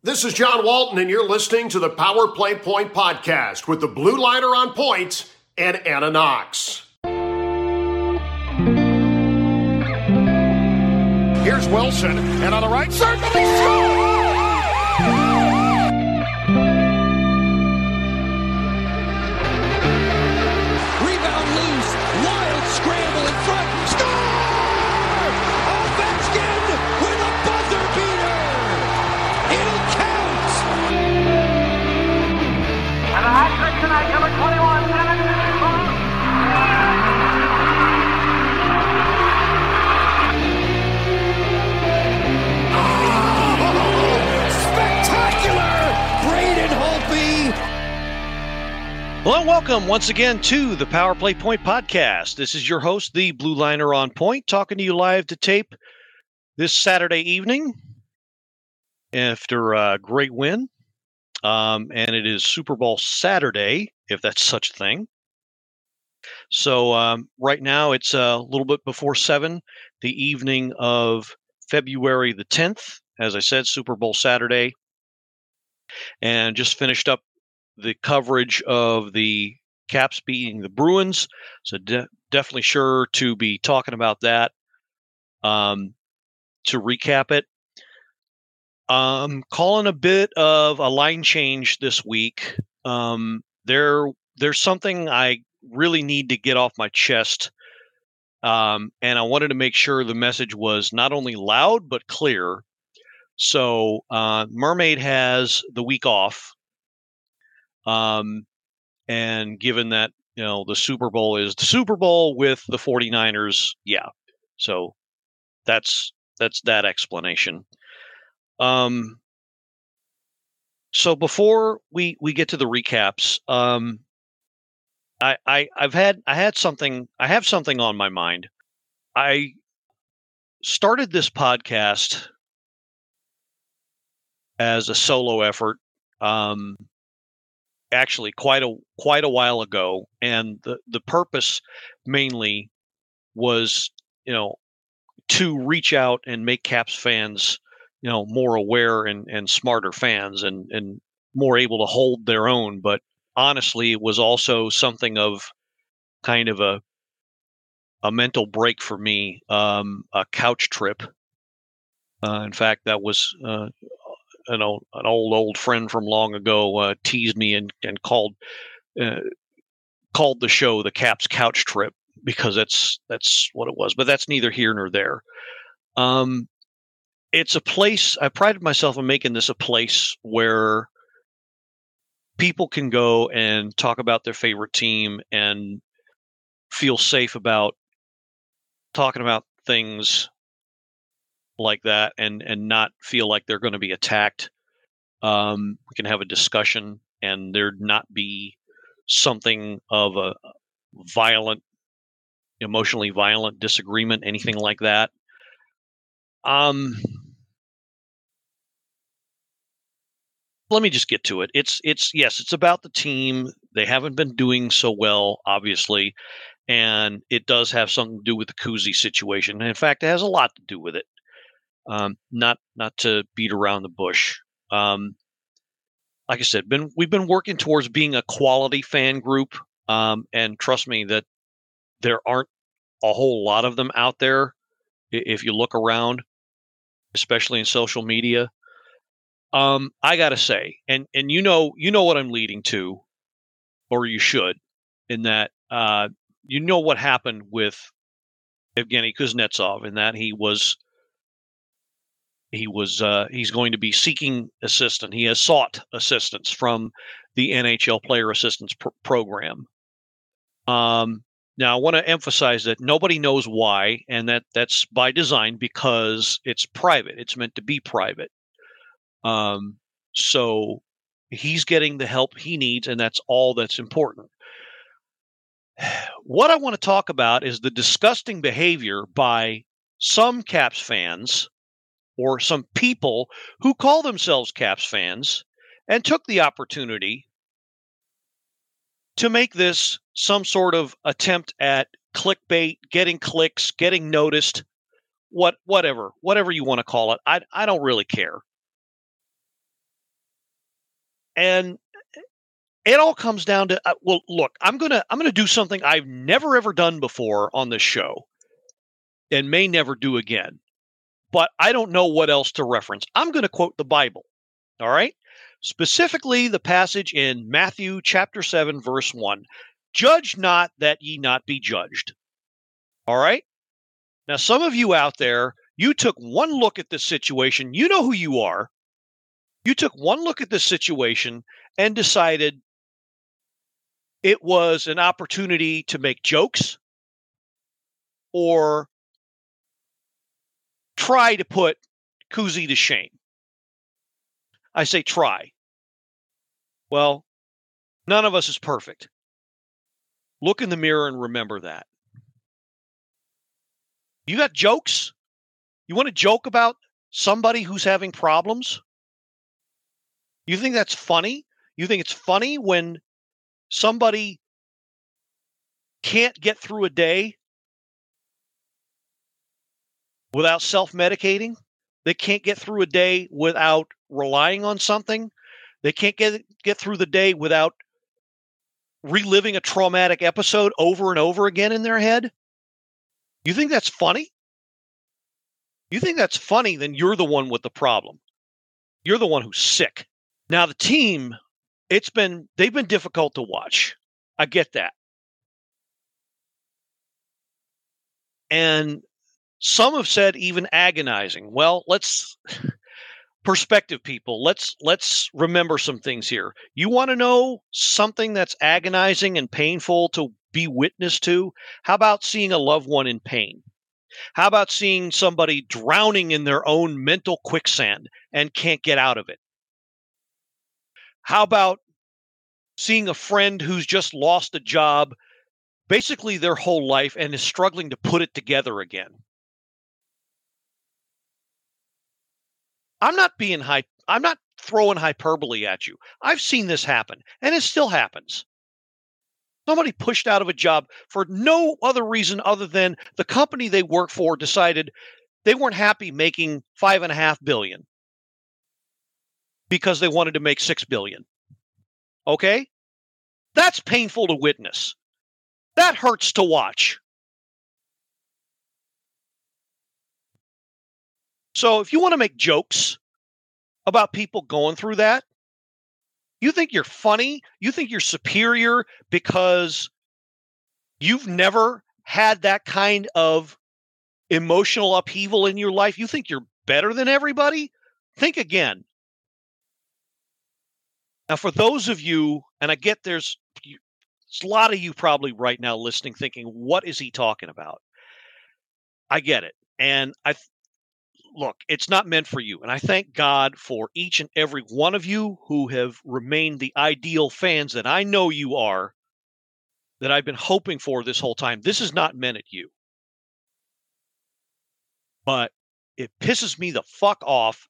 This is John Walton, and you're listening to the Power Play Point podcast with the Blue Liner on points point and Anna Knox. Here's Wilson, and on the right scores! Hello, and welcome once again to the Power Play Point podcast. This is your host, the Blue Liner on Point, talking to you live to tape this Saturday evening after a great win. Um, and it is Super Bowl Saturday, if that's such a thing. So um, right now it's a little bit before seven, the evening of February the 10th. As I said, Super Bowl Saturday. And just finished up the coverage of the Caps beating the Bruins. So de- definitely sure to be talking about that. Um, to recap it, um, calling a bit of a line change this week. Um, there, there's something I really need to get off my chest. Um, and I wanted to make sure the message was not only loud but clear. So, uh, Mermaid has the week off. Um, and given that, you know, the Super Bowl is the Super Bowl with the 49ers, yeah. So that's that's that explanation. Um so before we we get to the recaps, um I, I I've had I had something I have something on my mind. I started this podcast as a solo effort um actually quite a quite a while ago and the the purpose mainly was you know to reach out and make caps fans you know more aware and and smarter fans and and more able to hold their own but honestly it was also something of kind of a a mental break for me um a couch trip. Uh, in fact that was uh, an old, an old old friend from long ago uh, teased me and and called uh, called the show the Caps Couch Trip because that's that's what it was. But that's neither here nor there. Um, it's a place I prided myself on making this a place where people can go and talk about their favorite team and feel safe about talking about things like that and and not feel like they're going to be attacked um, we can have a discussion and there not be something of a violent emotionally violent disagreement anything like that. Um let me just get to it. It's it's yes it's about the team. They haven't been doing so well obviously and it does have something to do with the Kuzi situation. And in fact it has a lot to do with it um, not not to beat around the bush. Um, like I said, been we've been working towards being a quality fan group, um, and trust me that there aren't a whole lot of them out there. If you look around, especially in social media, um, I gotta say, and and you know you know what I'm leading to, or you should, in that uh, you know what happened with Evgeny Kuznetsov, in that he was he was uh, he's going to be seeking assistance. He has sought assistance from the NHL Player Assistance pr- Program. Um, now, I want to emphasize that nobody knows why, and that that's by design because it's private. It's meant to be private. Um, so he's getting the help he needs, and that's all that's important. What I want to talk about is the disgusting behavior by some Caps fans or some people who call themselves Caps fans and took the opportunity to make this some sort of attempt at clickbait, getting clicks, getting noticed, what whatever, whatever you want to call it. I I don't really care. And it all comes down to uh, well, look, I'm gonna I'm gonna do something I've never ever done before on this show, and may never do again. But I don't know what else to reference. I'm gonna quote the Bible. All right, specifically the passage in Matthew chapter seven, verse one: "Judge not that ye not be judged." All right. Now, some of you out there, you took one look at this situation. You know who you are. You took one look at this situation and decided it was an opportunity to make jokes or try to put Kuzi to shame. I say try. Well, none of us is perfect. Look in the mirror and remember that. You got jokes? You want to joke about somebody who's having problems? You think that's funny? You think it's funny when somebody can't get through a day without self medicating? They can't get through a day without relying on something? They can't get, get through the day without reliving a traumatic episode over and over again in their head? You think that's funny? You think that's funny, then you're the one with the problem. You're the one who's sick. Now, the team, it's been, they've been difficult to watch. I get that. And some have said even agonizing. Well, let's perspective people. Let's let's remember some things here. You want to know something that's agonizing and painful to be witness to? How about seeing a loved one in pain? How about seeing somebody drowning in their own mental quicksand and can't get out of it? How about seeing a friend who's just lost a job basically their whole life and is struggling to put it together again? I'm not being high I'm not throwing hyperbole at you. I've seen this happen and it still happens. Somebody pushed out of a job for no other reason other than the company they work for decided they weren't happy making five and a half billion because they wanted to make six billion. Okay? That's painful to witness. That hurts to watch. So if you want to make jokes about people going through that, you think you're funny? You think you're superior because you've never had that kind of emotional upheaval in your life? You think you're better than everybody? Think again. Now, for those of you, and I get there's, there's a lot of you probably right now listening thinking, what is he talking about? I get it. And I look, it's not meant for you. And I thank God for each and every one of you who have remained the ideal fans that I know you are, that I've been hoping for this whole time. This is not meant at you. But it pisses me the fuck off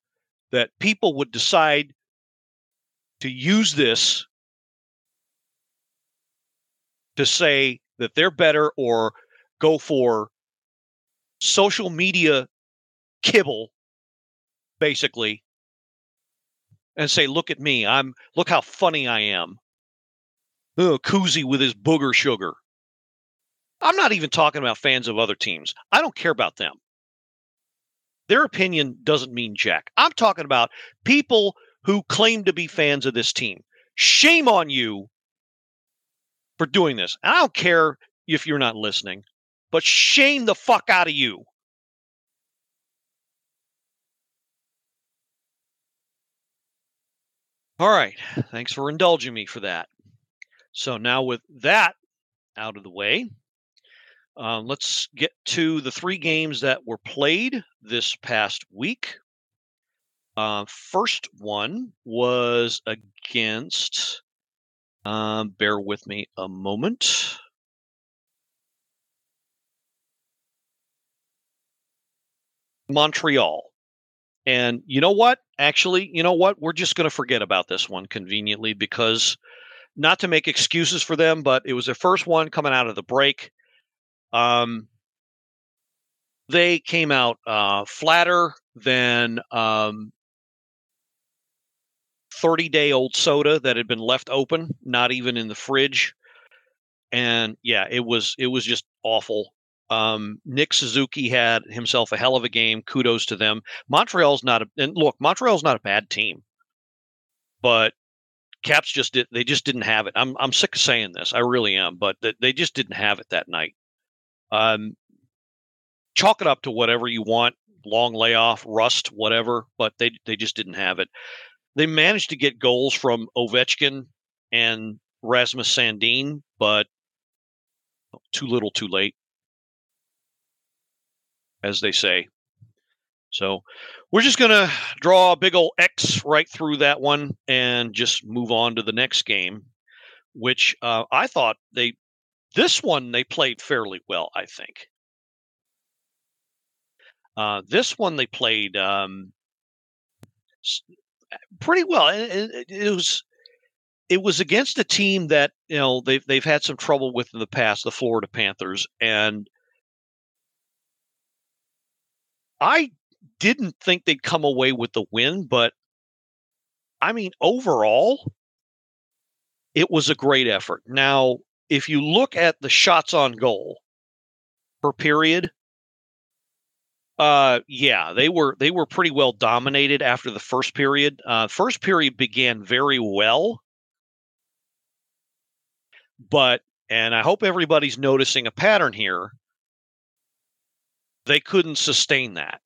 that people would decide to use this to say that they're better or go for social media kibble, basically, and say, "Look at me! I'm look how funny I am." Oh, Kuzi with his booger sugar. I'm not even talking about fans of other teams. I don't care about them. Their opinion doesn't mean jack. I'm talking about people who claim to be fans of this team. Shame on you for doing this. And I don't care if you're not listening, but shame the fuck out of you. All right. Thanks for indulging me for that. So now with that out of the way, uh, let's get to the three games that were played this past week. Uh, first one was against, um, bear with me a moment. Montreal. And you know what? Actually, you know what? We're just going to forget about this one conveniently because not to make excuses for them, but it was their first one coming out of the break. Um, they came out uh, flatter than um, 30 day old soda that had been left open, not even in the fridge. And yeah, it was it was just awful. Um, Nick Suzuki had himself a hell of a game. Kudos to them. Montreal's not a and look, Montreal's not a bad team, but Caps just did they just didn't have it. I'm I'm sick of saying this. I really am, but they, they just didn't have it that night. Um, chalk it up to whatever you want, long layoff, rust, whatever, but they they just didn't have it. They managed to get goals from Ovechkin and Rasmus Sandin, but too little, too late, as they say. So we're just going to draw a big old X right through that one and just move on to the next game, which uh, I thought they, this one they played fairly well, I think. Uh, this one they played um, pretty well. It, it, it, was it was against a team that you know they've they've had some trouble with in the past, the Florida Panthers, and I didn't think they'd come away with the win, but I mean, overall, it was a great effort. Now, if you look at the shots on goal per period, uh, yeah, they were they were pretty well dominated after the first period. Uh, first period began very well, but and I hope everybody's noticing a pattern here. They couldn't sustain that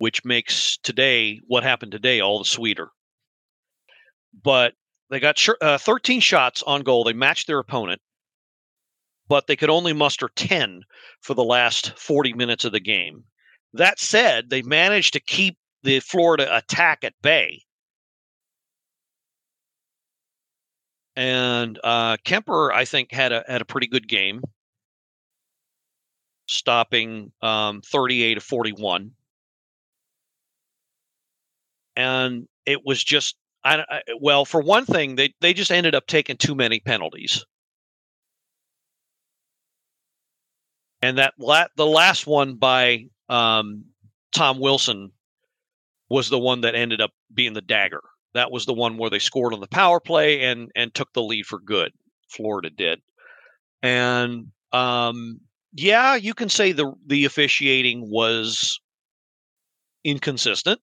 which makes today what happened today all the sweeter. But they got uh, 13 shots on goal. They matched their opponent, but they could only muster 10 for the last 40 minutes of the game. That said, they managed to keep the Florida attack at bay. And uh, Kuemper, I think, had a had a pretty good game, stopping um, 38 to 41 and it was just I, I, well for one thing they they just ended up taking too many penalties. And that la- the last one by um, Tom Wilson was the one that ended up being the dagger. That was the one where they scored on the power play and and took the lead for good. Florida did. And um, yeah you can say the the officiating was inconsistent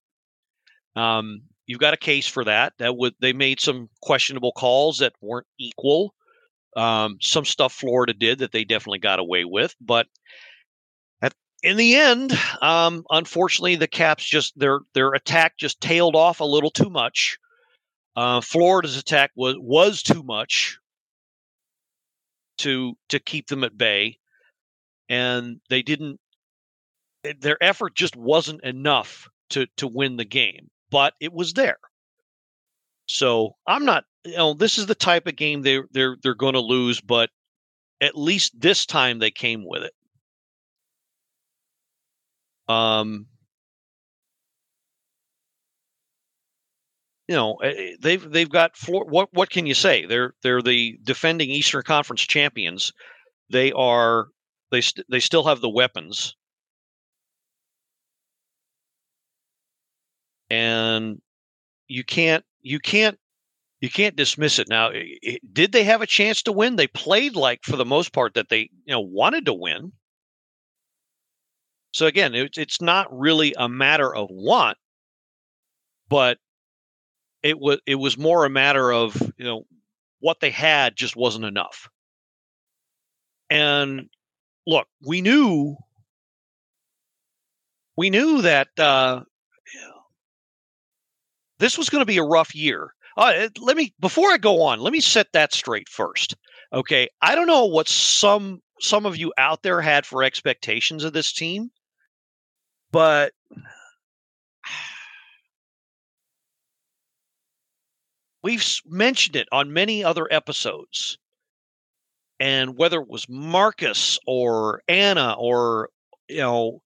um, you've got a case for that. That would they made some questionable calls that weren't equal. Um, some stuff Florida did that they definitely got away with, but at, in the end, um, unfortunately, the Caps just their their attack just tailed off a little too much. Uh, Florida's attack was was too much to to keep them at bay, and they didn't. Their effort just wasn't enough to to win the game but it was there. So I'm not, you know, this is the type of game they they're they're going to lose, but at least this time they came with it. Um, you know, eh, eh, they've they've got floor, what what can you say? They're they're the defending Eastern Conference champions. They are they st- they still have the weapons. and you can't you can't you can't dismiss it. Now did they have a chance to win? They played like for the most part that they you know wanted to win. So again it, it's not really a matter of want but it was it was more a matter of you know what they had just wasn't enough. And look we knew we knew that uh, this was going to be a rough year. Uh, let me before I go on, let me set that straight first. Okay, I don't know what some some of you out there had for expectations of this team, but we've mentioned it on many other episodes. And whether it was Marcus or Anna or you know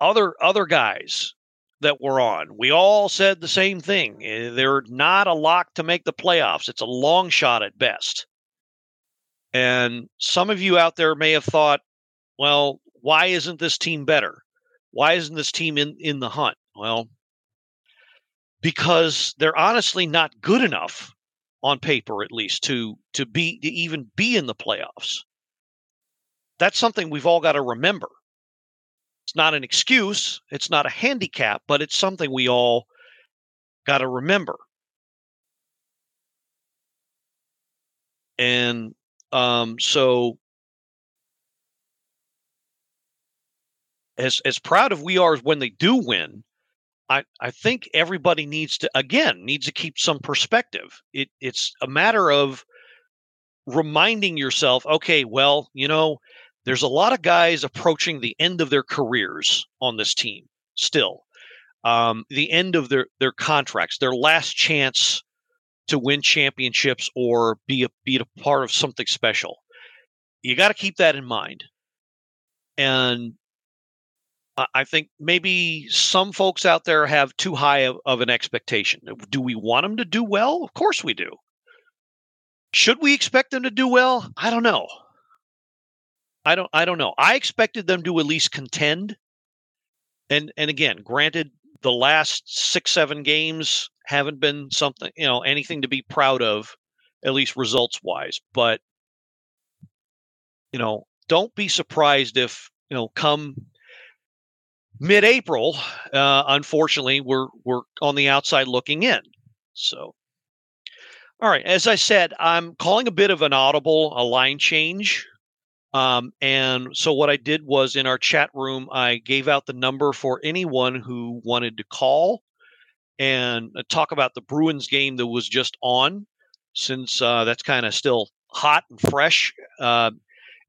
other other guys that were on, we all said the same thing. Eh, they're not a lock to make the playoffs. It's a long shot at best. And some of you out there may have thought, well, why isn't this team better? Why isn't this team in, in the hunt? Well, because they're honestly not good enough on paper at least to to be to even be in the playoffs. That's something we've all got to remember. It's not an excuse, it's not a handicap, but it's something we all got to remember. And um, so as as proud of we are as when they do win, I, I think everybody needs to again needs to keep some perspective. It it's a matter of reminding yourself, okay, well, you know, there's a lot of guys approaching the end of their careers on this team still. Um, the end of their their contracts, their last chance to win championships or be a be a part of something special. You got to keep that in mind. And I think maybe some folks out there have too high of, of, an expectation. Do we want them to do well? Of course we do. Should we expect them to do well? I don't know. I don't I don't know. I expected them to at least contend. And and again, granted the last 6 7 games haven't been something, you know, anything to be proud of at least results wise, but you know, don't be surprised if, you know, come mid-April, uh, unfortunately, we're we're on the outside looking in. So, all right, as I said, I'm calling a bit of an audible, a line change. Um, and so what I did was in our chat room, I gave out the number for anyone who wanted to call and uh, talk about the Bruins game that was just on, since uh, that's kind of still hot and fresh. Uh,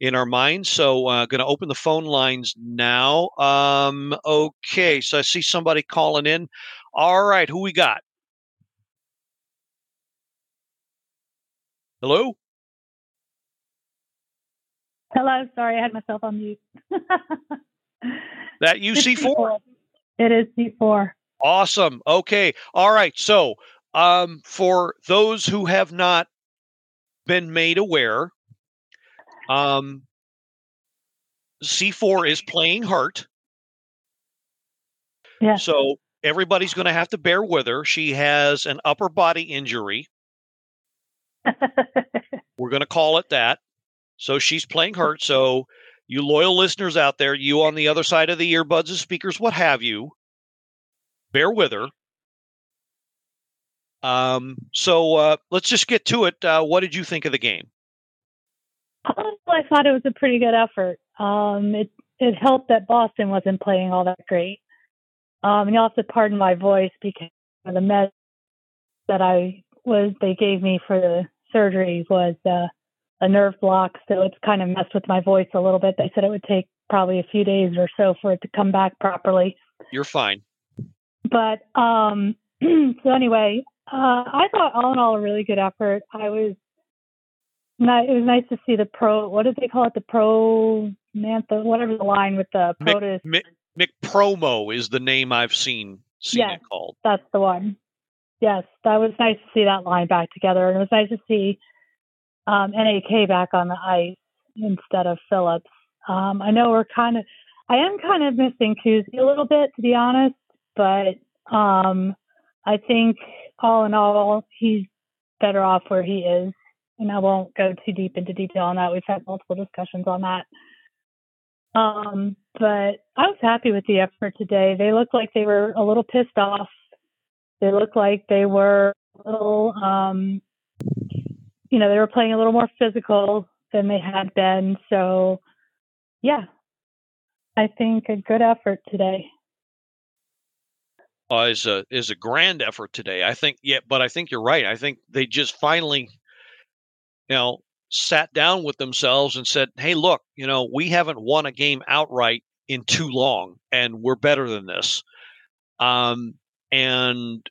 in our minds. So, uh, going to open the phone lines now. Um, okay, so I see somebody calling in. All right, who we got? Hello. Hello. Sorry, I had myself on mute. that UC4? It is C4. Awesome. Okay. All right. So, um, for those who have not been made aware, um, C4 is playing hurt. Yeah. So everybody's going to have to bear with her. She has an upper body injury. We're going to call it that. So she's playing hurt. So you loyal listeners out there, you on the other side of the earbuds and speakers, what have you, bear with her. Um, so uh, let's just get to it. Uh, what did you think of the game? Oh, I thought it was a pretty good effort. Um, it it helped that Boston wasn't playing all that great. Um, and you'll have to pardon my voice because the meds that I was they gave me for the surgery was uh, a nerve block, so it's kind of messed with my voice a little bit. They said it would take probably a few days or so for it to come back properly. You're fine. But um, so anyway, uh, I thought all in all a really good effort. I was it was nice to see the pro. What did they call it? The pro Mantha, whatever the line with the POTUS. Mick, Mick, Promo is the name I've seen seen yes, it called. That's the one. Yes, that was nice to see that line back together, and it was nice to see um, NAK back on the ice instead of Phillips. Um, I know we're kind of, I am kind of missing Kuzi a little bit, to be honest, but um, I think all in all, he's better off where he is and I won't go too deep into detail on that. We've had multiple discussions on that. Um, but I was happy with the effort today. They looked like they were a little pissed off. They looked like they were a little, um, you know, they were playing a little more physical than they had been. So, yeah, I think a good effort today. Uh, is a is a grand effort today. I think, yeah, but I think you're right. I think they just finally you know, sat down with themselves and said, "Hey, look, you know, we haven't won a game outright in too long, and we're better than this." Um, and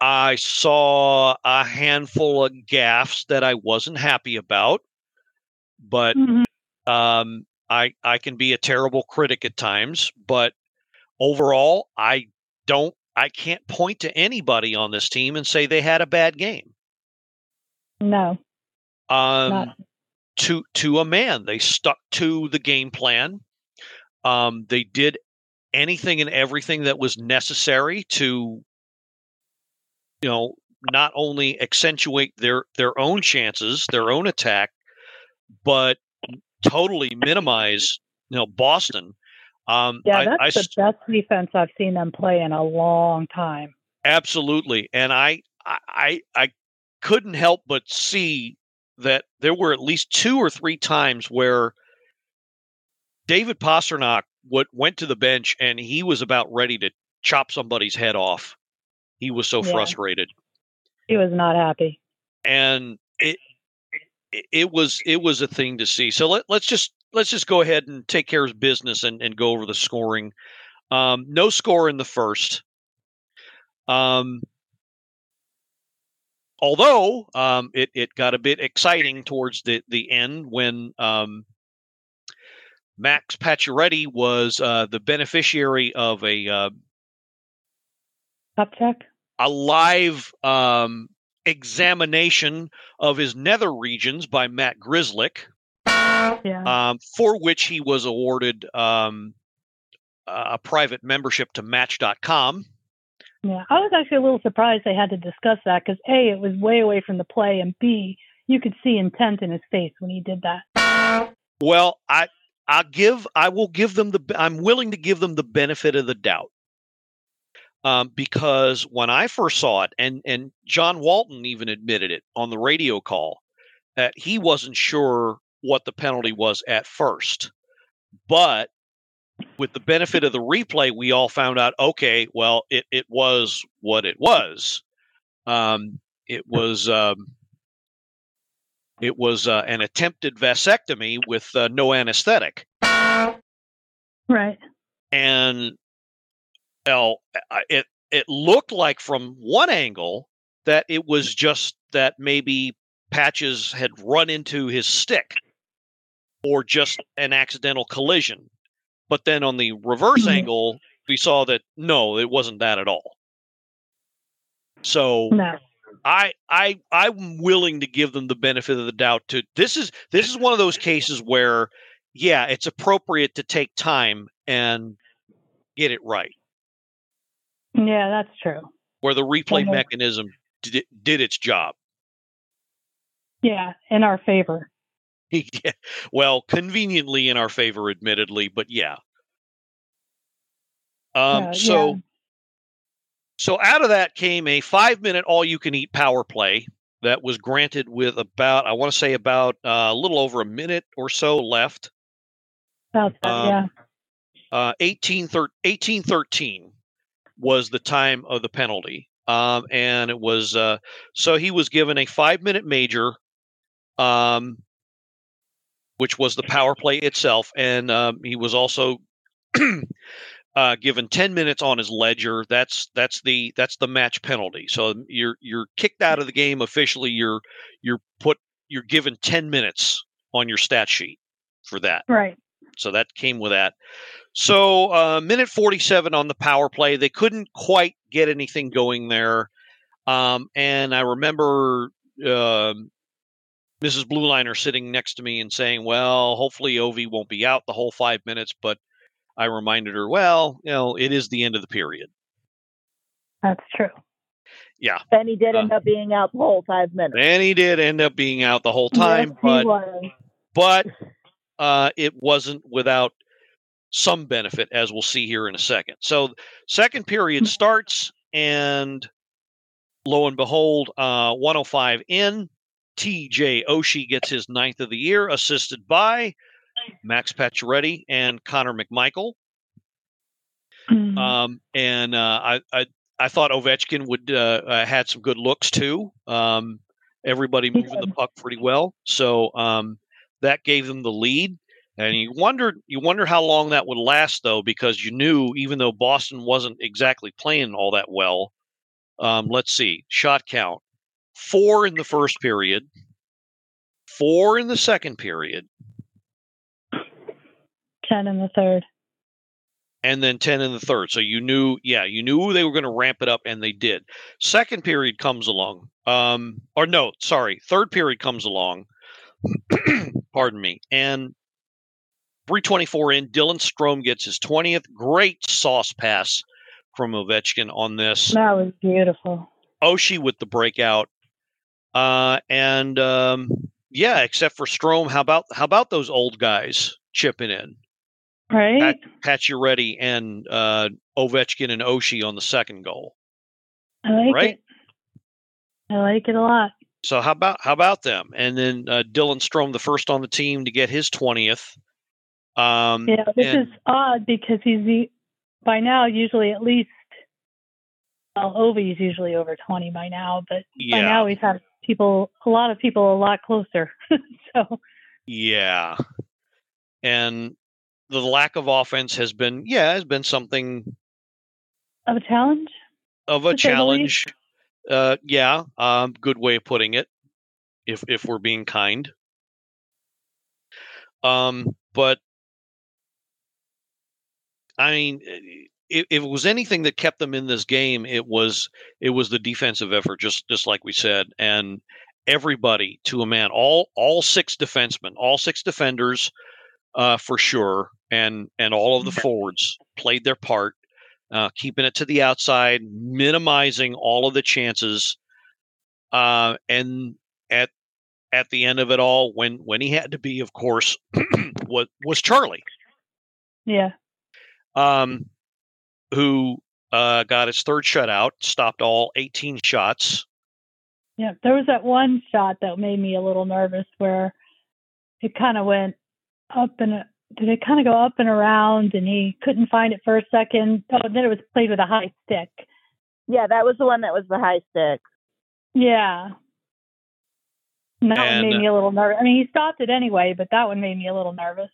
I saw a handful of gaffes that I wasn't happy about, but mm-hmm. um, I I can be a terrible critic at times. But overall, I don't I can't point to anybody on this team and say they had a bad game. No um, Not. to to a man. They stuck to the game plan. Um, they did anything and everything that was necessary to you know, not only accentuate their their own chances, their own attack, but totally minimize you know Boston. Um, Yeah, I- that's I the best defense I've seen them play in a long time. absolutely, and I I I I couldn't help but see that there were at least two or three times where David Pastrnak what went to the bench and he was about ready to chop somebody's head off. He was so Yeah. frustrated. He was not happy. and it it- it was it was a thing to see. So let, let's just let's just go ahead and take care of business and, and go over the scoring. Um, no score in the first. Um, although um, it it got a bit exciting towards the the end when um, Max Pacioretty was uh, the beneficiary of a uh, check. a live um, examination of his nether regions by Matt Grzelcyk, Yeah. um, for which he was awarded um, a private membership to Match.com. Yeah, I was actually a little surprised they had to discuss that because A, it was way away from the play, and B, you could see intent in his face when he did that. Well, I I give I will give them the I'm willing to give them the benefit of the doubt. Um, because when I first saw it, and and John Walton even admitted it on the radio call, that he wasn't sure what the penalty was at first, but with the benefit of the replay, we all found out. Okay, well, it it was what it was. Um, it was um, it was uh, an attempted vasectomy with uh, no anesthetic, Right. and well, it it looked like from one angle that it was just that maybe Patches had run into his stick, or just an accidental collision. But then on the reverse Mhm. angle, we saw that no, it wasn't that at all. So No. I I I'm willing to give them the benefit of the doubt to this is this is one of those cases where yeah, it's appropriate to take time and get it right. Yeah, that's true. Where the replay mechanism did, did its job. Yeah, in our favor. Yeah, well, conveniently in our favor admittedly, but yeah. Um Yeah, so yeah. So out of that came a five minute all you can eat power play that was granted with about, I want to say about uh, a little over a minute or so left. That's that, Um, yeah. Uh, 18, thir- 1813 was the time of the penalty. Um, and it was, uh, so he was given a five minute major, um, which was the power play itself. And um, he was also uh, given 10 minutes on his ledger. That's that's the that's the match penalty. So you're you're kicked out of the game officially. You're you're put you're given 10 minutes on your stat sheet for that. Right. So that came with that. So uh, minute 47 on the power play. They couldn't quite get anything going there. Um, and I remember um Mrs. Blueliner sitting next to me and saying, "Well, hopefully Ovi won't be out the whole five minutes." But I reminded her, "Well, you know, it is the end of the period." That's true. Yeah, And he did Uh, end up being out the whole five minutes. and he did end up being out the whole time, yes, but but uh, it wasn't without some benefit, as we'll see here in a second. So, second period starts, and lo and behold, uh, 105 in. TJ Oshie gets his ninth of the year, assisted by Max Pacioretty and Connor McMichael. Mhm. Um, and uh, I, I I thought Ovechkin would uh, uh, had some good looks too. Um, everybody moving the puck pretty well, so um, that gave them the lead. And you wondered you wonder how long that would last though, because you knew even though Boston wasn't exactly playing all that well. Um, let's see, shot count: four in the first period, four in the second period, Ten in the third. and then 10 in the third. So you knew, yeah, you knew they were going to ramp it up, and they did. Second period comes along. Um, or no, sorry, third period comes along. Pardon me. And 324 in, Dylan Strome gets his 20th. Great sauce pass from Ovechkin on this. That was beautiful. Oshie with the breakout. Uh, and um, yeah, except for Strome, how about how about those old guys chipping in? Right? Pat, Pacioretty and uh, Ovechkin and Oshie on the second goal. I like right? it. I like it a lot. So how about how about them? And then uh, Dylan Strome, the first on the team to get his twentieth. Um, Yeah, this and- is odd because he's the, by now usually at least well, Ovi's usually over twenty by now, but by now we've had people a lot of people a lot closer. so yeah, and the lack of offense has been yeah has been something of a challenge. of a To say the challenge. Uh, yeah, um, good way of putting it. If if we're being kind. Um, but I mean, if, it was anything that kept them in this game, it was it was the defensive effort, just just like we said, and everybody to a man, all all six defensemen, all six defenders, uh, for sure, and and all of the forwards played their part uh, keeping it to the outside, minimizing all of the chances, uh, and at at the end of it all, when when he had to be, of course, was was Charlie, Yeah. um, who uh, got his third shutout, stopped all 18 shots. Yeah. There was that one shot that made me a little nervous where it kind of went up and uh, did it kind of go up and around and he couldn't find it for a second. Oh, and then it was played with a high stick. Yeah, that was the one that was the high stick. Yeah. And that And- one made me a little nervous. I mean, he stopped it anyway, but that one made me a little nervous.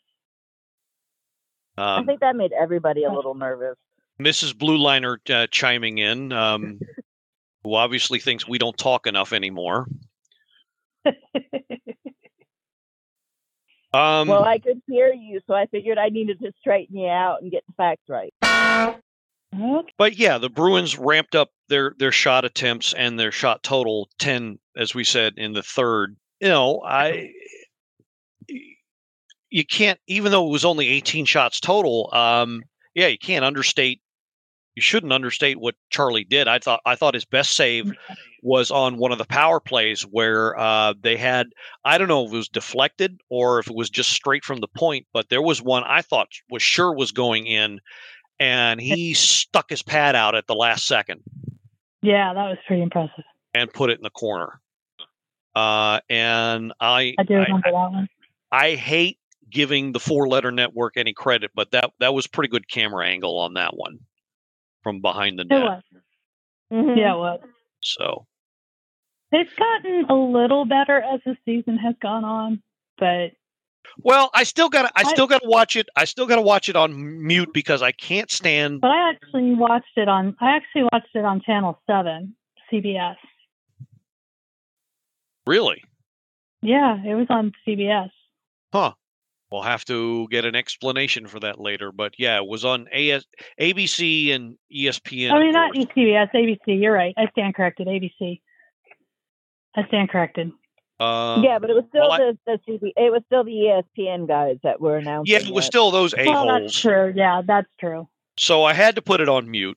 I Um, think that made everybody a little nervous. Mrs. Blue Liner uh, chiming in, um, who obviously thinks we don't talk enough anymore. Um, well, I could hear you, so I figured I needed to straighten you out and get the facts right. Okay. but yeah, the Bruins ramped up their their shot attempts and their shot total ten, as we said in the third. You know, I you can't even though it was only eighteen shots total. Um, yeah, you can't understate. You shouldn't understate what Charlie did. I thought I thought his best save was on one of the power plays where uh, they had I don't know if it was deflected or if it was just straight from the point, but there was one I thought was sure was going in, and he stuck his pad out at the last second Yeah, that was pretty impressive. and put it in the corner. Uh, and I I do I, remember that one. I hate giving the four letter network any credit, but that that was pretty good camera angle on that one from behind the It net. was. Mhm. Yeah, it was. So It's gotten a little better as the season has gone on, but well, I still got to I I- still got to watch it. I still got to watch it on mute because I can't stand. but I actually watched it on I actually watched it on channel 7, CBS. Really, Yeah, it was on CBS. huh? We'll have to get an explanation for that later. But yeah, it was on AS, ABC and ESPN. I mean, not course. CBS, ABC. You're right. I stand corrected. ABC. I stand corrected. Uh, yeah, but it was still well, I- the, the CB, it was still the ESPN guys that were announcing. yeah, it was it. still those a Well, that's holes. true. Yeah, that's true. so I had to put it on mute.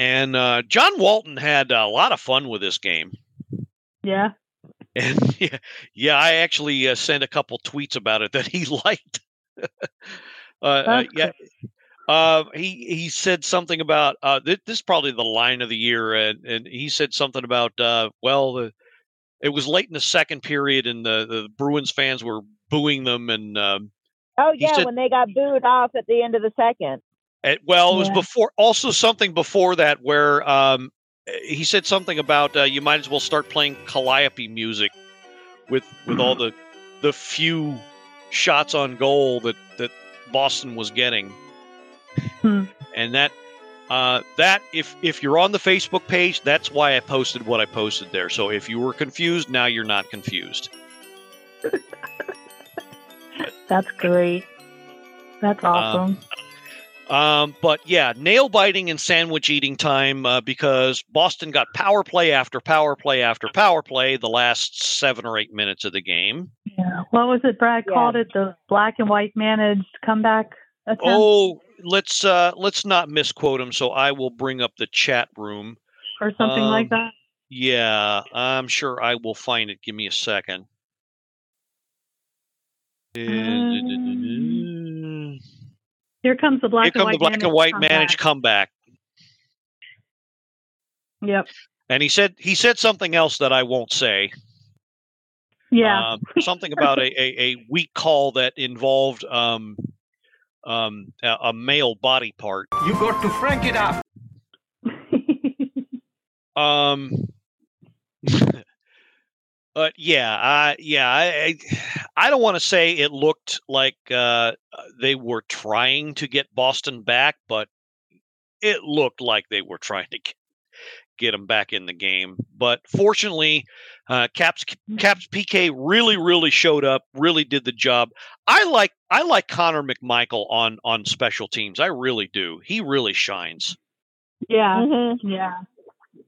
And uh, John Walton had a lot of fun with this game. Yeah. And yeah, yeah I actually uh, sent a couple tweets about it that he liked. uh, uh, yeah, uh, he he said something about uh, th- this is probably the line of the year, and and he said something about uh, well, the, it was late in the second period, and the, the Bruins fans were booing them, and um, Oh yeah, said- when they got booed off at the end of the second. Well, it was Yeah. before. Also, something before that where um, he said something about uh, you might as well start playing Calliope music with with all the the few shots on goal that that Boston was getting, Hmm. and that uh, that if if you're on the Facebook page, that's why I posted what I posted there. So if you were confused, now you're not confused. That's great. That's awesome. Um, but yeah, nail biting and sandwich eating time uh, because Boston got power play after power play after power play the last seven or eight minutes of the game. yeah. What was it Brad Yeah. called it? The black and white managed comeback attempt? Oh, let's uh, let's not misquote him. So I will bring up the chat room. or something like Um, that. Yeah, I'm sure I will find it. Give me a second. Um, Here comes the black Here and come white the black and white comeback. managed comeback. Yep. And he said he said something else that I won't say. Yeah. Um, something about a, a, a weak call that involved um, um, a, a male body part. You got to frank it up. Um, but yeah, I yeah, I I, I don't want to say it looked like uh, they were trying to get Boston back, but it looked like they were trying to get, get them back in the game. But fortunately, uh, Caps Caps PK really really showed up, really did the job. I like I like Connor McMichael on on special teams. I really do. He really shines. yeah. Mhm. Yeah.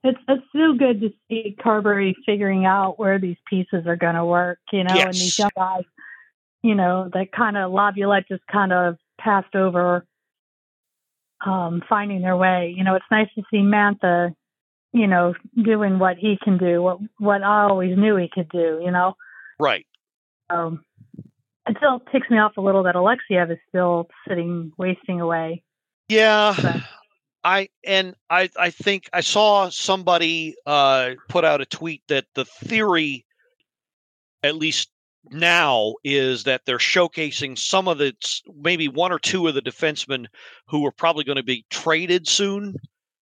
It's it's so good to see Carberry figuring out where these pieces are going to work, you know, and these young guys, you know, that kind of Laviolette just kind of passed over, um, finding their way. You know, it's nice to see Mantha, you know, doing what he can do, what what I always knew he could do. You know, Right. um, it still ticks me off a little that Alexeyev is still sitting, wasting away. Yeah. But- I and I I think I saw somebody uh put out a tweet that the theory at least now is that they're showcasing some of the maybe one or two of the defensemen who are probably going to be traded soon.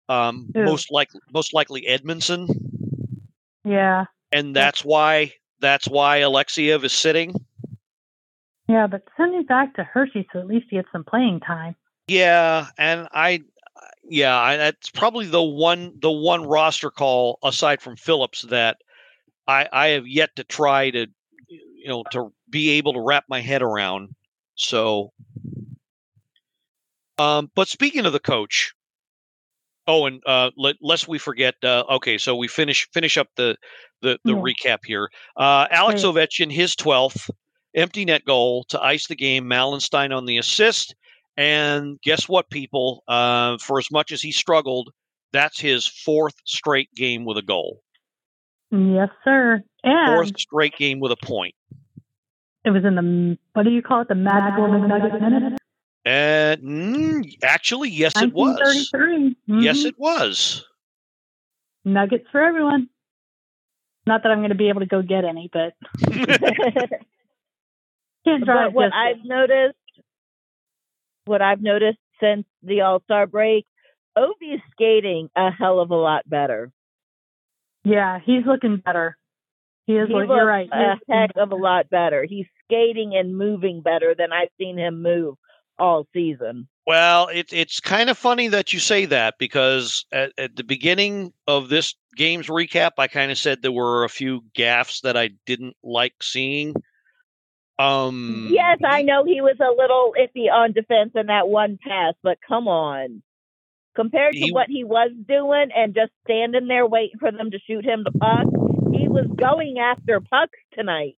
Um, most likely most likely Edmundson Yeah, and that's why that's why Alexeyev is sitting. yeah, but send him back to Hershey so at least he gets some playing time. Yeah, and I, yeah, I, that's probably the one the one roster call aside from Phillips that I I have yet to try to you know to be able to wrap my head around. So, um, but speaking of the coach, oh, and uh, let, lest we forget. Uh, okay, so we finish finish up the the the recap here. Uh, Alex Right. Ovechkin, his twelfth empty net goal to ice the game. Malenstyn on the assist. And guess what, people? Uh, for as much as he struggled, that's his fourth straight game with a goal. Yes, sir. And Fourth straight game with a point. it was in the what do you call it? The magical McNugget minute. And mm, actually, yes, it was. 1933. Yes, it was. Nuggets for everyone. Not that I'm going to be able to go get any, but can't drive but what. I've noticed, what I've noticed since the All Star break, Ovi's skating a hell of a lot better. Yeah, he's looking better. He is. he look, you're right. He a heck looking of a lot better. He's skating and moving better than I've seen him move all season. Well, it, it's kind of funny that you say that because at, at the beginning of this game's recap, I kind of said there were a few gaffes that I didn't like seeing. Um, Yes, I know he was a little iffy on defense in that one pass, but come on. Compared to He- what he was doing and just standing there waiting for them to shoot him the puck, he was going after pucks tonight.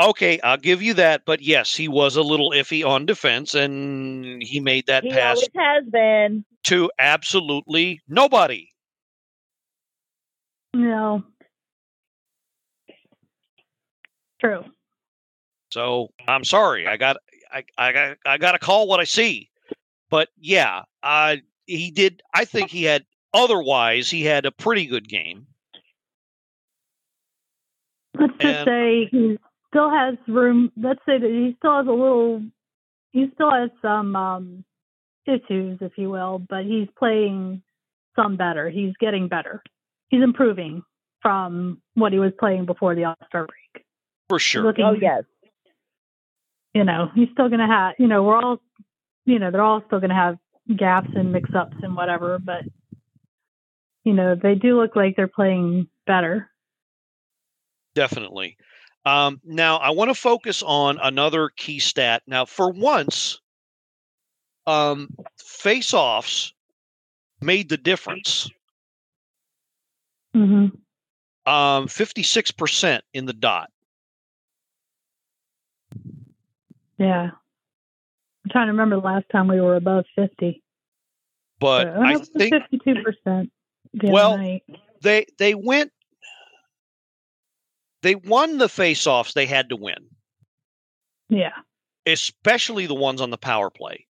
Okay, I'll give you that, but yes, he was a little iffy on defense, and he made that He pass always has been. to absolutely nobody. No. True. So I'm sorry, I got I I got I got to call what I see. But yeah, uh, he did. I think he had. Otherwise, he had a pretty good game. Let's just say he still has room. Let's say that he still has a little. He still has some um, issues, if you will, but he's playing some better. He's getting better. He's improving from what he was playing before the All Star break. For sure. Looking, Oh, yes. You know, he's still going to have. You know, we're all, you know, they're all still going to have gaps and mix-ups and whatever, but you know, they do look like they're playing better. Definitely. Um, now, I want to focus on another key stat. Now, for once, um, face-offs made the difference. Mm-hmm. Um, fifty-six percent in the dot. Yeah. I'm trying to remember the last time we were above 50. But Uh, I think 52%. the Well, night. They they went they won the face-offs they had to win, Yeah. especially the ones on the power play.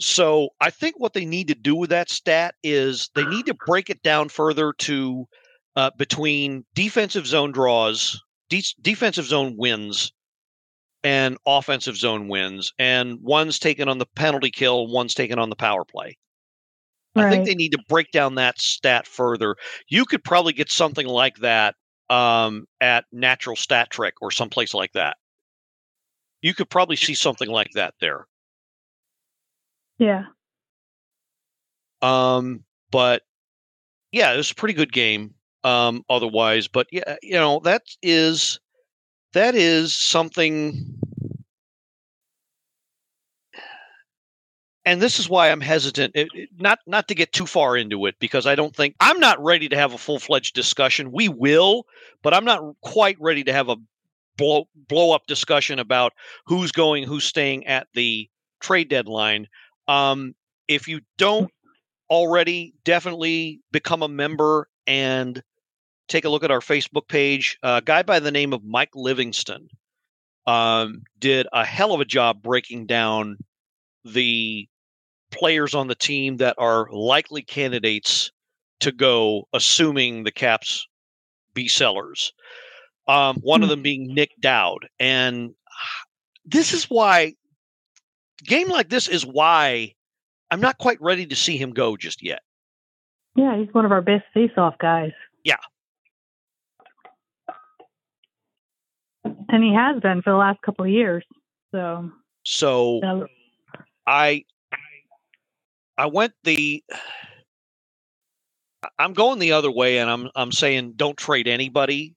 So I think what they need to do with that stat is they need to break it down further to uh, between defensive zone draws, de- defensive zone wins, and offensive zone wins, and one's taken on the penalty kill, one's taken on the power play. I think they need to break down that stat further. You could probably get something like that um, at Natural Stat Trick or someplace like that. You could probably see something like that there. Yeah. Um, but yeah, it was a pretty good game. Um, otherwise, but yeah, you know that is that is something. And this is why I'm hesitant, it, it- not not to get too far into it, because I don't think I'm not ready to have a full fledged discussion. We will, but I'm not quite ready to have a blow blow up discussion about who's going, who's staying at the trade deadline. Um, if you don't already, definitely become a member and take a look at our Facebook page. a guy by the name of Mike Livingston um, did a hell of a job breaking down the players on the team that are likely candidates to go, assuming the Caps be sellers. Um, one of them being Nic Dowd, and this is why game like this is why I'm not quite ready to see him go just yet. Yeah, he's one of our best face-off guys. Yeah. And he has been for the last couple of years. So, So I I went the I'm going the other way and I'm I'm saying don't trade anybody.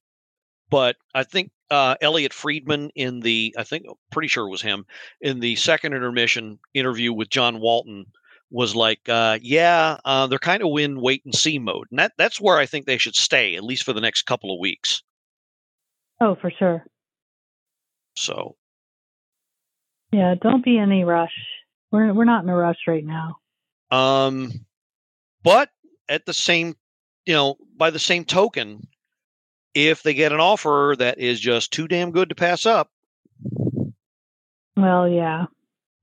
But I think uh, Elliotte Friedman in the I think pretty sure it was him in the second intermission interview with John Walton was like, uh, yeah, uh, they're kind of in wait and see mode, and that that's where I think they should stay at least for the next couple of weeks. oh, for sure. So Yeah, don't be in any rush. We're we're not in a rush right now. Um, but at the same, you know, by the same token, if they get an offer that is just too damn good to pass up, Well, yeah.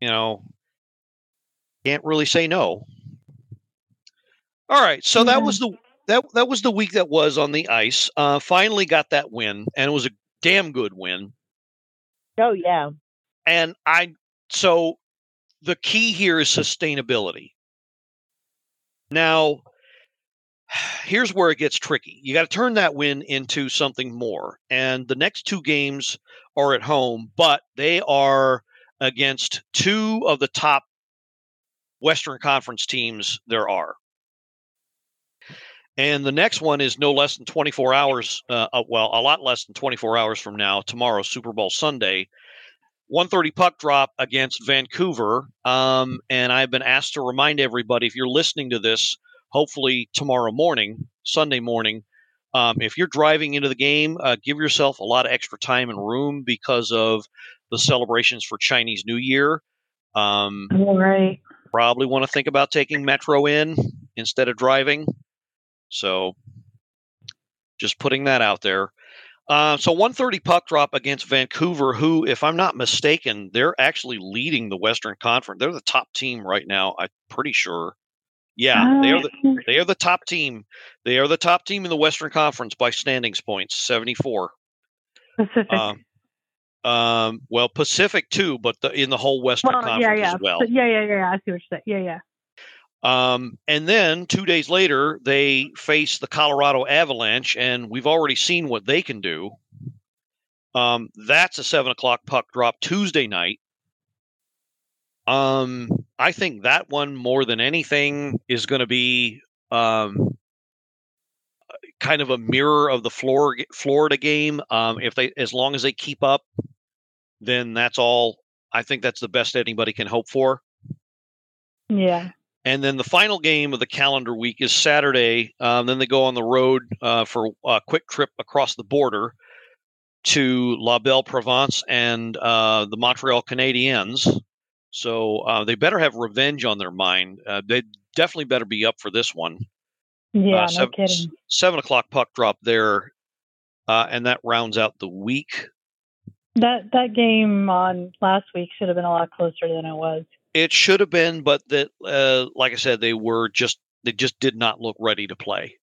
you know, can't really say no. All right, so that was the that that was the week that was on the ice. Uh, finally got that win, and it was a damn good win. Oh yeah. And I so the key here is sustainability. Now, here's where it gets tricky. You got to turn that win into something more. And the next two games are at home, but they are against two of the top Western Conference teams there are. And the next one is no less than 24 hours, uh, uh, well, a lot less than 24 hours from now, tomorrow, Super Bowl Sunday. 130 puck drop against Vancouver. Um, and I've been asked to remind everybody if you're listening to this, hopefully tomorrow morning, Sunday morning, um, if you're driving into the game, uh, give yourself a lot of extra time and room because of the celebrations for Chinese New Year. Um, All right. probably want to think about taking Metro in instead of driving. So just putting that out there. Uh, so 130 puck drop against Vancouver, who, if I'm not mistaken, they're actually leading the Western Conference. They're the top team right now. I'm pretty sure. Yeah, they are the Uh, they are the top team. They are the top team in the Western Conference by standings points, 74. Pacific. Um, um, well, Pacific too, but the, in the whole Western well, Conference yeah, yeah. as well. But yeah, yeah, yeah. I see what you're saying. Yeah, yeah. Um, and then two days later, they face the Colorado Avalanche, and we've already seen what they can do. Um, that's a seven o'clock puck drop Tuesday night. Um, I think that one more than anything is going to be um, kind of a mirror of the Florida Florida game. Um, if they, as long as they keep up, then that's all. I think that's the best anybody can hope for. Yeah. And then the final game of the calendar week is Saturday. Um, then they go on the road uh, for a quick trip across the border to La Belle Province and uh, the Montreal Canadiens. So uh, they better have revenge on their mind. Uh, they definitely better be up for this one. Yeah, Uh, no seven, kidding. seven o'clock puck drop there, uh, and that rounds out the week. That that game on last week should have been a lot closer than it was. It should have been, but that, uh, like I said, they were just they just did not look ready to play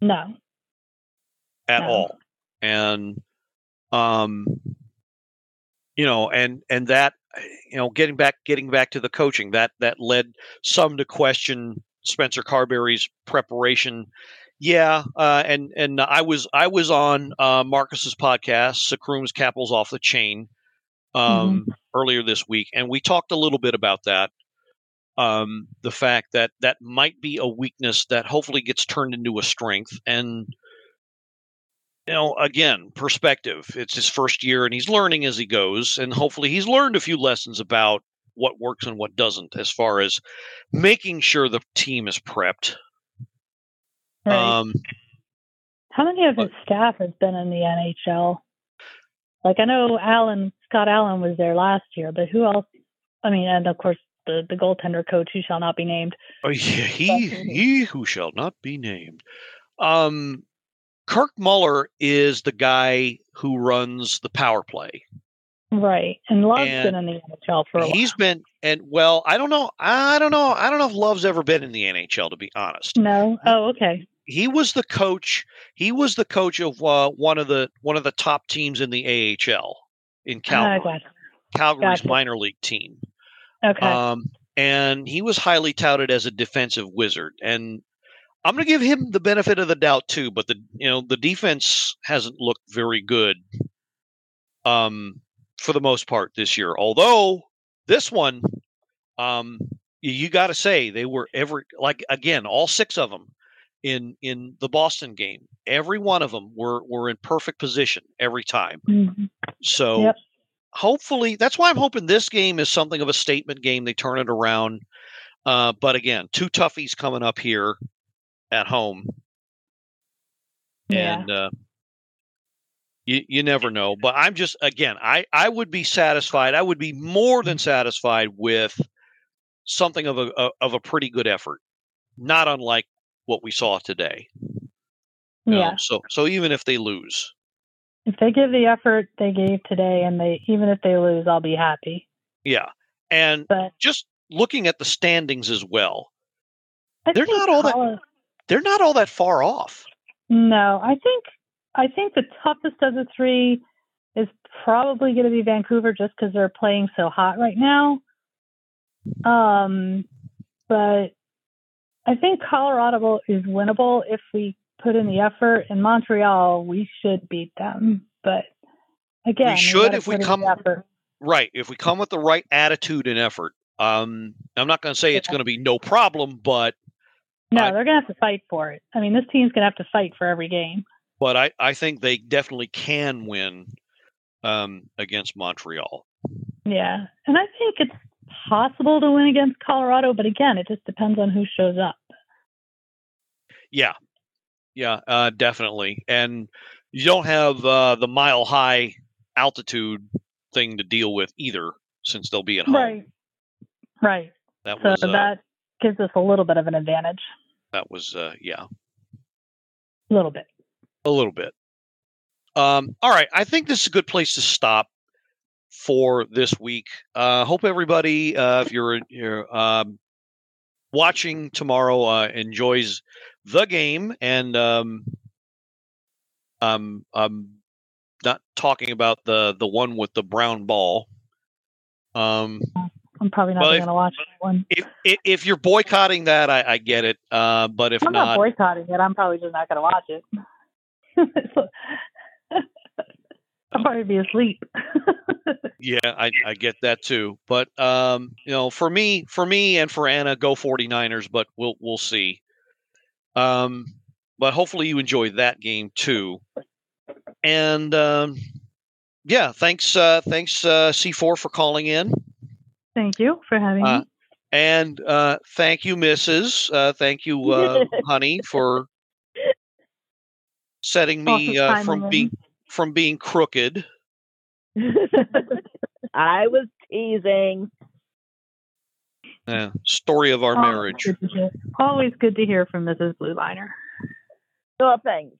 No. at No. all, and um, you know, and and that you know, getting back getting back to the coaching that that led some to question Spencer Carberry's preparation. Yeah, uh, and and I was I was on uh, Marcus's podcast, Sucram's Capitals Off the Chain, um, earlier this week, and we talked a little bit about that. Um, the fact that that might be a weakness that hopefully gets turned into a strength, and you know, again, perspective. It's his first year, and he's learning as he goes, and hopefully, he's learned a few lessons about what works and what doesn't, as far as making sure the team is prepped. Right. Um, How many of his staff has been in the NHL? Like I know Allen Scott Allen was there last year, but who else? I mean, and of course the the goaltender coach who shall not be named. Oh, yeah, he he who shall not be named. Um, Kirk Muller is the guy who runs the power play. Right, and Love's And been in the NHL for a while. He's been and well, I don't know, I don't know, I don't know if Love's ever been in the NHL to be honest. No. Oh, okay. He was the coach. He was the coach of uh, one of the one of the top teams in the AHL in I Calgary, gotcha. Calgary's gotcha. minor league team. Okay. Um, and he was highly touted as a defensive wizard. And I'm going to give him the benefit of the doubt too. But the you know the defense hasn't looked very good, um, for the most part this year. Although this one, um, you, you got to say they were every like again all six of them in in the Boston game. Every one of them were were in perfect position every time. Mhm. So Yep. hopefully that's why I'm hoping this game is something of a statement game. They turn it around. Uh, but again, two toughies coming up here at home. Yeah. And uh, you you never know. But I'm just again, I, I would be satisfied. I would be more than satisfied with something of a, a of a pretty good effort. Not unlike what we saw today. yeah. So so even if they lose. If they give the effort they gave today, and they even if they lose, I'll be happy. Yeah. And But just looking at the standings as well, I They're not all that- they're not all that far off. No, I think I think the toughest of the three is probably going to be Vancouver, just because they're playing so hot right now. Um, but I think Colorado is winnable if we put in the effort. In Montreal, we should beat them, but again, we should gotta if we come- Right. If we come with the right attitude and effort. Um, I'm not going to say it's going to be no problem, but No, I- they're going to have to fight for it. I mean, this team's going to have to fight for every game. but I, I think they definitely can win um, against Montreal. Yeah, and I think it's possible to win against Colorado, but again, it just depends on who shows up. Yeah, yeah, uh, definitely. And you don't have uh, the mile high altitude thing to deal with either, since they'll be at home. Right. Right. That So was uh, that gives us a little bit of an advantage. that was uh, yeah, A little bit. a little bit. Um, all right, I think this is a good place to stop for this week. Uh, hope everybody, uh, if you're you're um, watching tomorrow, uh, enjoys the game. And um, um, I'm not talking about the the one with the brown ball. Um, I'm probably not going to watch that one. if, if if you're boycotting that, I, I get it. Uh, but if I'm not not, boycotting it. I'm probably just not going to watch it. Probably be asleep. Yeah, I, I get that too. But um, you know, for me, for me and for Anna, go 49ers, but we'll we'll see. Um, but hopefully you enjoy that game too. And um, yeah, thanks uh thanks uh C4 for calling in. Thank you for having Uh, me. And uh thank you, Mrs. Uh thank you, uh honey, for setting me uh, from in. being from being crooked. I was teasing. Yeah, story of our Always marriage. good Always good to hear from Mrs. Blueliner. Oh, thanks.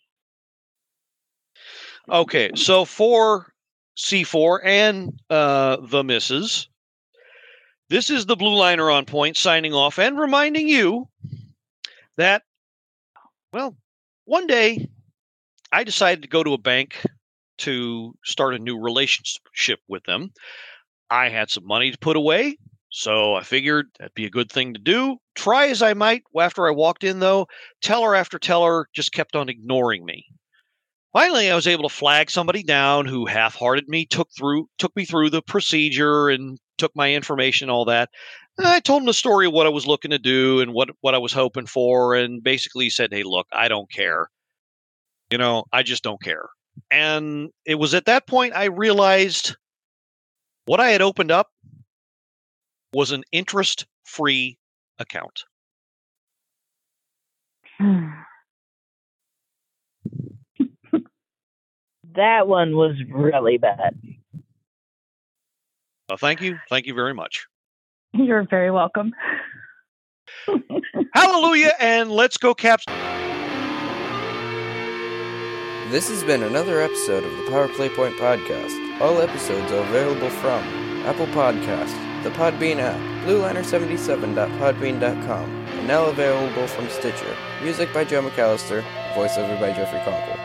Okay, so for C4 and uh, the misses, this is the Blueliner on point signing off and reminding you that, well, one day I decided to go to a bank to start a new relationship with them. I had some money to put away, so I figured that'd be a good thing to do. Try as I might, after I walked in, though, teller after teller just kept on ignoring me. Finally, I was able to flag somebody down who half-hearted me, took through, took me through the procedure, and took my information, all that. And I told him the story of what I was looking to do and what what I was hoping for, and basically said, "Hey, look, I don't care. You know, I just don't care." And it was at that point I realized what I had opened up was an interest-free account. That one was really bad. So thank you, thank you very much. You're very welcome. Hallelujah, and let's go, Caps. This has been another episode of the Power Play Point podcast. All episodes are available from Apple Podcast, the Podbean app, BlueLiner77.podbean.com, and now available from Stitcher. Music by Joe McAllister, voiceover by Jeffrey Conkle.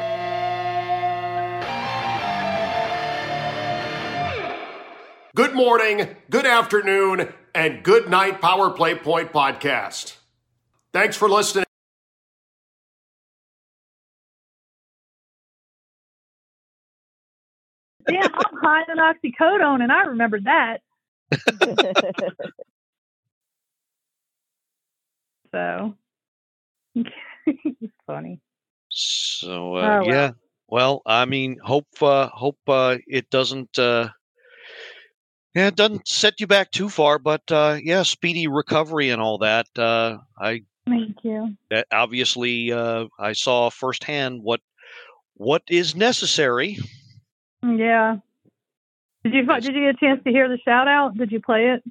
Good morning, good afternoon, and good night, Power Play Point Podcast. Thanks for listening. Yeah, I'm high on oxycodone, and I remember that. So it's funny. So uh, Oh, well. yeah, well, I mean, hope uh, hope uh, it doesn't. Uh, yeah, it doesn't set you back too far, but uh, yeah, speedy recovery and all that. Uh, I Thank you. that obviously uh, I saw firsthand what what is necessary. Yeah. Did you did you get a chance to hear the shout out? Did you play it?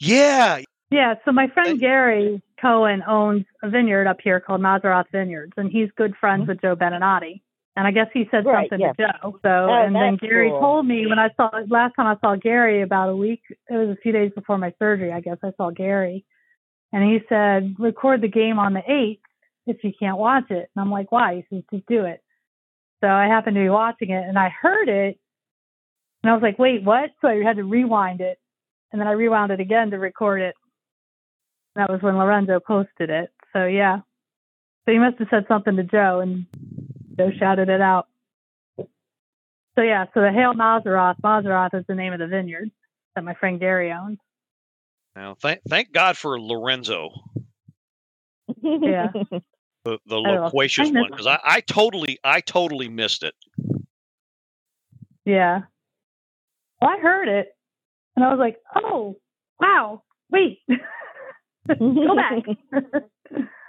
Yeah, Yeah, so my friend Gary Cohen owns a vineyard up here called Mazeroth Vineyards, and he's good friends mm-hmm. with Joe Beninati. And I guess he said Right, something yes. to Joe. So, oh, and then Gary cool. told me when I saw last time I saw Gary about a week, it was a few days before my surgery. I guess I saw Gary, and he said record the game on the eighth if you can't watch it. And I'm like, why? He says just do it. So I happened to be watching it, and I heard it, and I was like, wait, what? So I had to rewind it, and then I rewound it again to record it. That was when Lorenzo posted it. So yeah. So he must have said something to Joe and Joe shouted it out. So yeah, so the Hail Mazeroth, Mazeroth is the name of the vineyard that my friend Gary owns. now thank thank God for Lorenzo, Yeah. The, the loquacious miss one, because I, I totally I totally missed it. Yeah. Well, I heard it and I was like, oh, wow, wait. Go back.